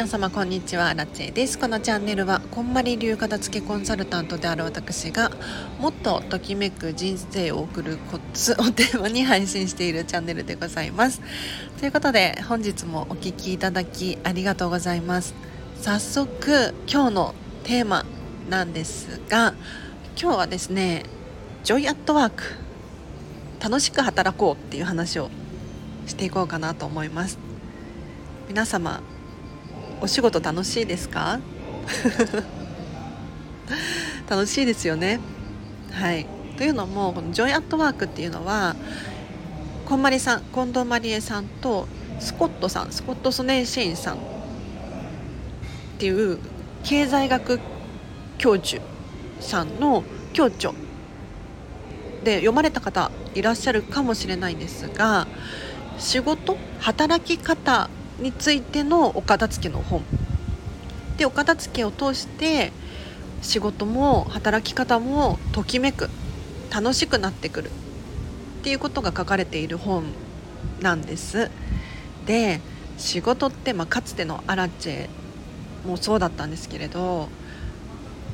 皆様こんにちは。ラチェです。このチャンネルはこんまり流片付けコンサルタントである私がもっとときめく人生を送るコツをテーマに配信しているチャンネルでございます。ということで本日もお聴きいただきありがとうございます。早速今日のテーマなんですが今日はですねジョイアットワーク。楽しく働こうっていう話をしていこうかなと思います。皆様お仕事楽しいですか？楽しいですよね。はい。というのもこのジョイアットワークっていうのはこんまりさん近藤まりえさんとスコットさんスコット・ソネンシェインさんっていう経済学教授さんの教著で読まれた方いらっしゃるかもしれないんですが仕事？働き方についてのお片付けの本。でお片付けを通して仕事も働き方もときめく楽しくなってくる。っていうことが書かれている本なんです。で仕事って、まあ、かつてのアラチェもそうだったんですけれど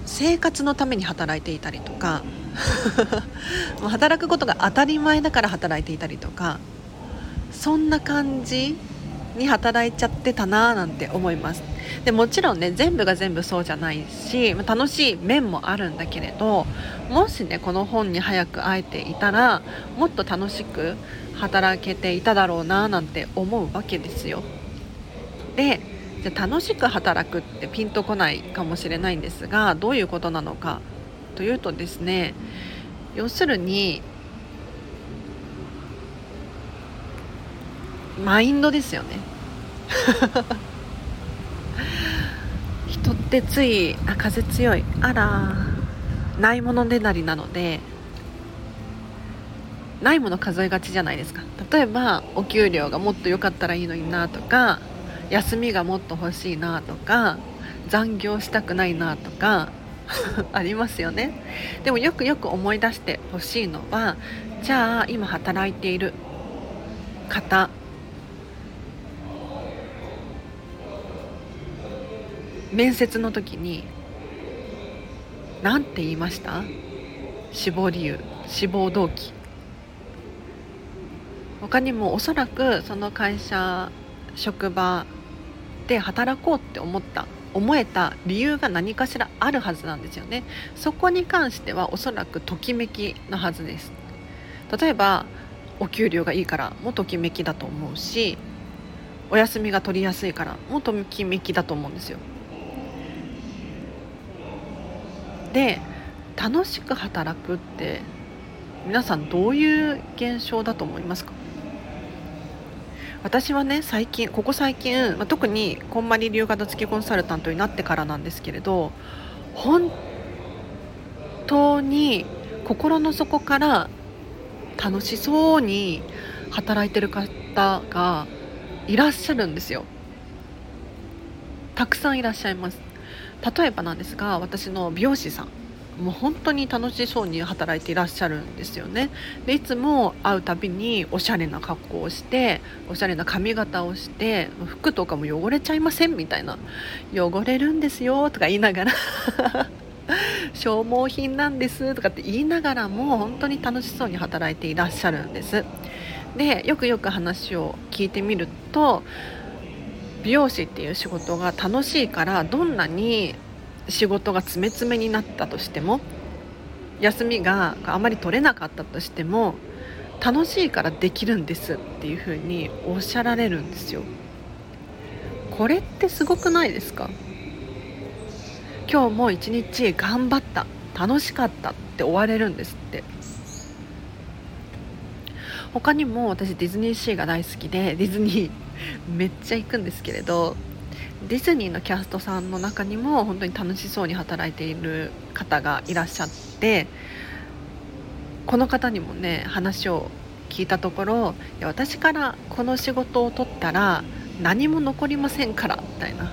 生活のために働いていたりとか 働くことが当たり前だから働いていたりとかそんな感じに働いちゃってたなーなんて思います。でもちろんね全部が全部そうじゃないし楽しい面もあるんだけれどもしねこの本に早く会えていたらもっと楽しく働けていただろうななんて思うわけですよ。でじゃ楽しく働くってピンとこないかもしれないんですがどういうことなのかというとですね要するにマインドですよね。人ってついあ風強い。あら。ないものねだりなので。ないもの数えがちじゃないですか。例えばお給料がもっと良かったらいいのになとか休みがもっと欲しいなとか残業したくないなとか ありますよね。でもよくよく思い出してほしいのはじゃあ今働いている方面接の時に何て言いました？死亡理由死亡動機。他にもおそらくその会社職場で働こうって思った思えた理由が何かしらあるはずなんですよね。そこに関してはおそらくときめきなはずです。例えばお給料がいいからもときめきだと思うしお休みが取りやすいからもときめきだと思うんですよ。で楽しく働くって皆さんどういう現象だと思いますか？私はね最近ここ最近、まあ、特にこんまり流型付きコンサルタントになってからなんですけれど本当に心の底から楽しそうに働いてる方がいらっしゃるんですよ。たくさんいらっしゃいます。例えばなんですが私の美容師さんもう本当に楽しそうに働いていらっしゃるんですよね。でいつも会うたびにおしゃれな格好をしておしゃれな髪型をして服とかも汚れちゃいませんみたいな。汚れるんですよとか言いながら 消耗品なんですとかって言いながらも本当に楽しそうに働いていらっしゃるんです。でよくよく話を聞いてみると美容師っていう仕事が楽しいからどんなに仕事が詰め詰めになったとしても休みがあまり取れなかったとしても楽しいからできるんですっていうふうにおっしゃられるんですよ。これってすごくないですか？今日も一日頑張った楽しかったって終われるんですって。他にも私ディズニーシーが大好きでディズニーめっちゃ行くんですけれどディズニーのキャストさんの中にも本当に楽しそうに働いている方がいらっしゃってこの方にもね話を聞いたところいや私からこの仕事を取ったら何も残りませんからみたいな。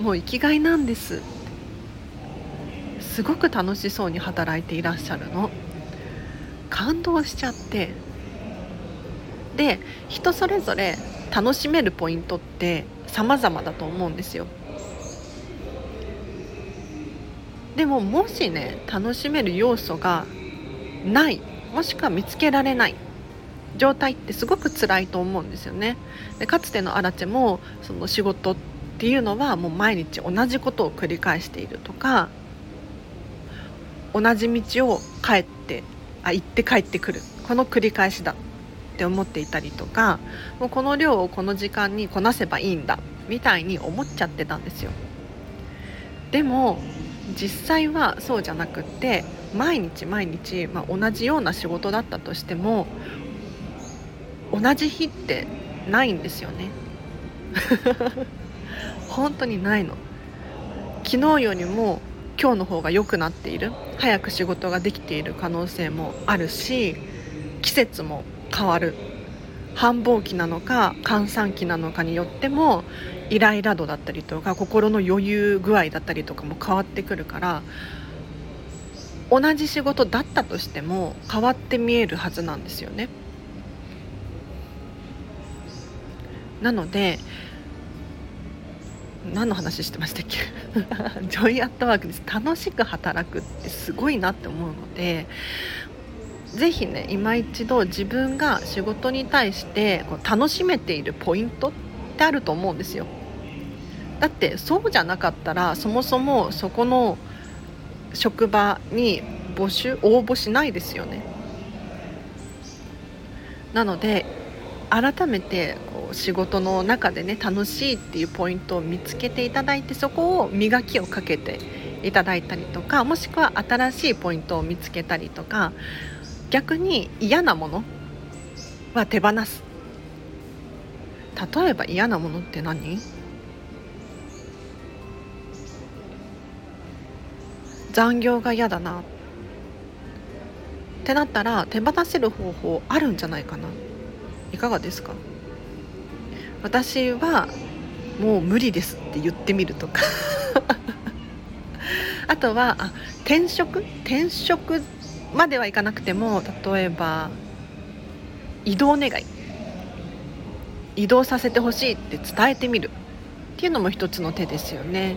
もう生きがいなんです。すごく楽しそうに働いていらっしゃるの。感動しちゃって。で人それぞれ楽しめるポイントって様々だと思うんですよ。でももしね楽しめる要素がないもしくは見つけられない状態ってすごく辛いと思うんですよね。でかつてのアラチェもその仕事っていうのはもう毎日同じことを繰り返しているとか同じ道を帰ってあ行って帰ってくる。この繰り返しだ。って思っていたりとかもうこの量をこの時間にこなせばいいんだみたいに思っちゃってたんですよ。でも実際はそうじゃなくって毎日毎日、まあ、同じような仕事だったとしても同じ日ってないんですよね。本当にないの。昨日よりも今日の方が良くなっている。早く仕事ができている可能性もあるし季節も変わる。繁忙期なのか閑散期なのかによってもイライラ度だったりとか心の余裕具合だったりとかも変わってくるから同じ仕事だったとしても変わって見えるはずなんですよね。なので何の話してましたっけ？ジョイアットワークです。楽しく働くってすごいなって思うのでぜひね今一度自分が仕事に対してこう楽しめているポイントってあると思うんですよ。だってそうじゃなかったらそもそもそこの職場に募集応募しないですよね。なので改めてこう仕事の中でね楽しいっていうポイントを見つけていただいてそこを磨きをかけていただいたりとかもしくは新しいポイントを見つけたりとか逆に嫌なものは手放す。例えば嫌なものって何？残業が嫌だな。ってなったら手放せる方法あるんじゃないかな。いかがですか？私はもう無理ですって言ってみるとか。あとはあ転職？転職まではいかなくても例えば移動願い。移動させてほしいって伝えてみる。っていうのも一つの手ですよね。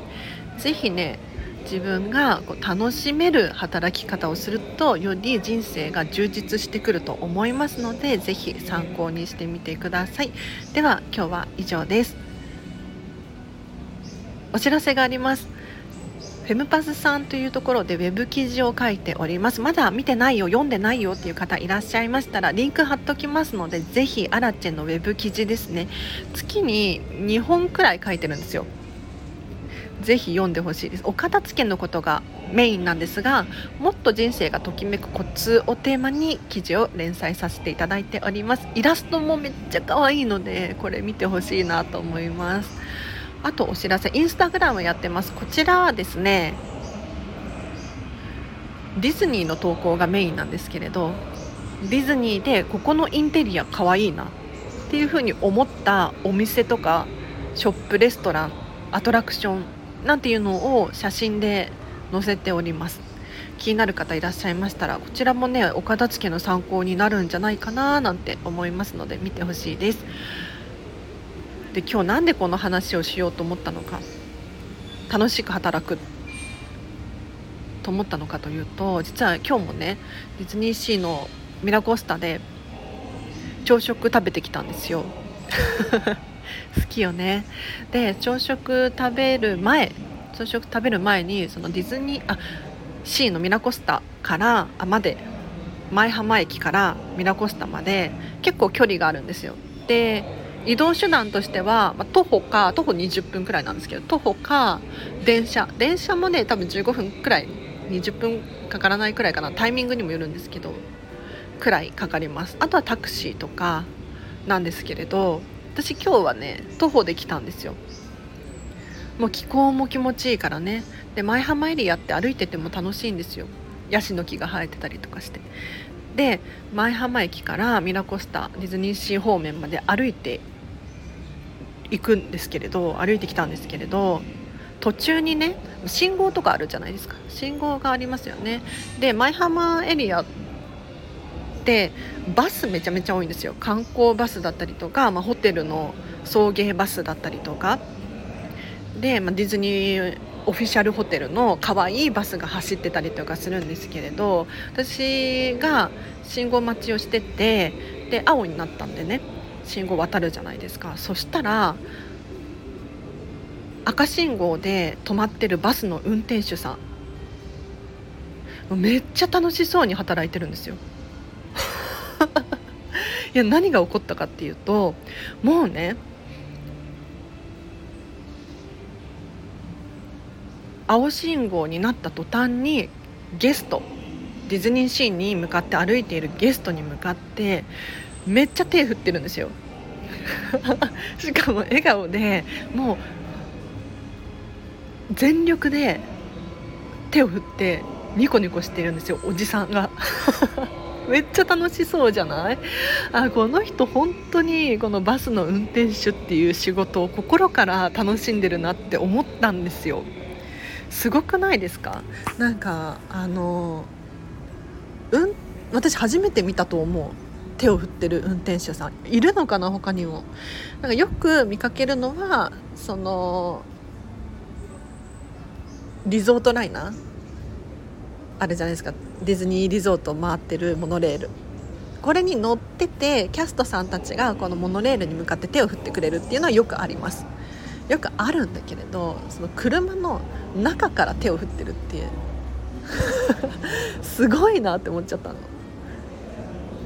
ぜひね自分がこう楽しめる働き方をするとより人生が充実してくると思いますのでぜひ参考にしてみてください。では今日は以上です。お知らせがあります。フェムパスさんというところでウェブ記事を書いております。まだ見てないよ読んでないよっていう方いらっしゃいましたらリンク貼っときますのでぜひアラチェのウェブ記事ですね。月に2本くらい書いてるんですよ。ぜひ読んでほしいです。お片付けのことがメインなんですがもっと人生がときめくコツをテーマに記事を連載させていただいております。イラストもめっちゃ可愛いのでこれ見てほしいなと思います。あとお知らせインスタグラムやってます。こちらはですねディズニーの投稿がメインなんですけれどディズニーでここのインテリア可愛いなっていう風に思ったお店とかショップレストランアトラクションなんていうのを写真で載せております。気になる方いらっしゃいましたらこちらもねお片付けの参考になるんじゃないかななんて思いますので見てほしいです。で今日なんでこの話をしようと思ったのか楽しく働くと思ったのかというと実は今日もねディズニーシーのミラコスタで朝食食べてきたんですよ。好きよね。で朝食食べる前朝食食べる前にそのディズニーあシーのミラコスタからあまで舞浜駅からミラコスタまで結構距離があるんですよ。で移動手段としては、まあ、徒歩か徒歩20分くらいなんですけど徒歩か電車。電車もね多分15分くらい20分かからないくらいかなタイミングにもよるんですけどくらいかかります。あとはタクシーとかなんですけれど私今日はね徒歩で来たんですよ。もう気候も気持ちいいからね。で舞浜エリアって歩いてても楽しいんですよ。ヤシの木が生えてたりとかして。で舞浜駅からミラコスタディズニーシー方面まで歩いて行くんですけれど歩いてきたんですけれど途中にね信号とかあるじゃないですか。信号がありますよね。で舞浜エリアでバスめちゃめちゃ多いんですよ。観光バスだったりとか、まあ、ホテルの送迎バスだったりとか。で、まあ、ディズニーオフィシャルホテルの可愛いバスが走ってたりとかするんですけれど私が信号待ちをしててで青になったんでね。信号渡るじゃないですか。そしたら赤信号で止まってるバスの運転手さん。めっちゃ楽しそうに働いてるんですよ。いや何が起こったかっていうともうね青信号になった途端にゲストディズニーシーに向かって歩いているゲストに向かってめっちゃ手振ってるんですよ。しかも笑顔でもう全力で手を振ってニコニコしてるんですよおじさんが。めっちゃ楽しそうじゃない？あこの人本当にこのバスの運転手っていう仕事を心から楽しんでるなって思ったんですよ。すごくないですか？なんかあのうん？私初めて見たと思う。手を振ってる運転手さんいるのかな他にも。なんかよく見かけるのはそのリゾートライナー？あるじゃないですか。ディズニーリゾートを回ってるモノレール。これに乗っててキャストさんたちがこのモノレールに向かって手を振ってくれるっていうのはよくあります。よくあるんだけれどその車の中から手を振ってるっていう。すごいなって思っちゃったの。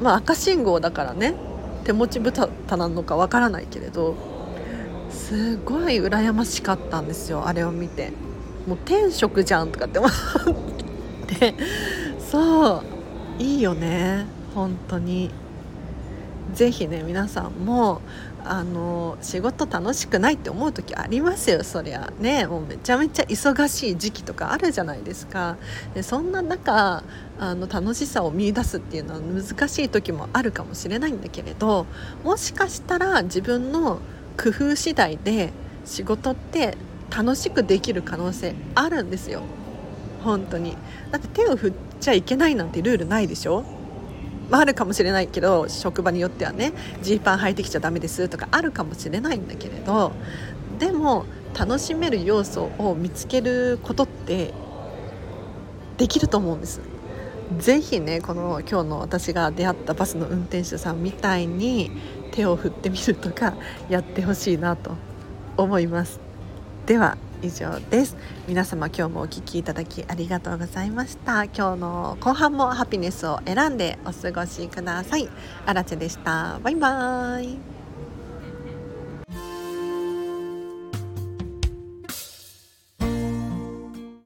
まあ赤信号だからね。手持ち豚なのかわからないけれどすごい羨ましかったんですよあれを見て。もう天職じゃんとかって思って。そう。いいよね。本当に。是非ね皆さんもあの仕事楽しくないって思う時ありますよ。そりゃね。もうめちゃめちゃ忙しい時期とかあるじゃないですか。でそんな中あの楽しさを見いだすっていうのは難しい時もあるかもしれないんだけれどもしかしたら自分の工夫次第で仕事って楽しくできる可能性あるんですよ。本当に。だって手を振っちゃいけないなんてルールないでしょ？あ、あるかもしれないけど職場によってはねジーパン履いてきちゃダメですとかあるかもしれないんだけれどでも楽しめる要素を見つけることってできると思うんです。ぜひねこの今日の私が出会ったバスの運転手さんみたいに手を振ってみるとかやってほしいなと思います。では以上です。皆様今日もお聴きいただきありがとうございました。今日の後半もハピネスを選んでお過ごしください。あらでした。バイバーイ。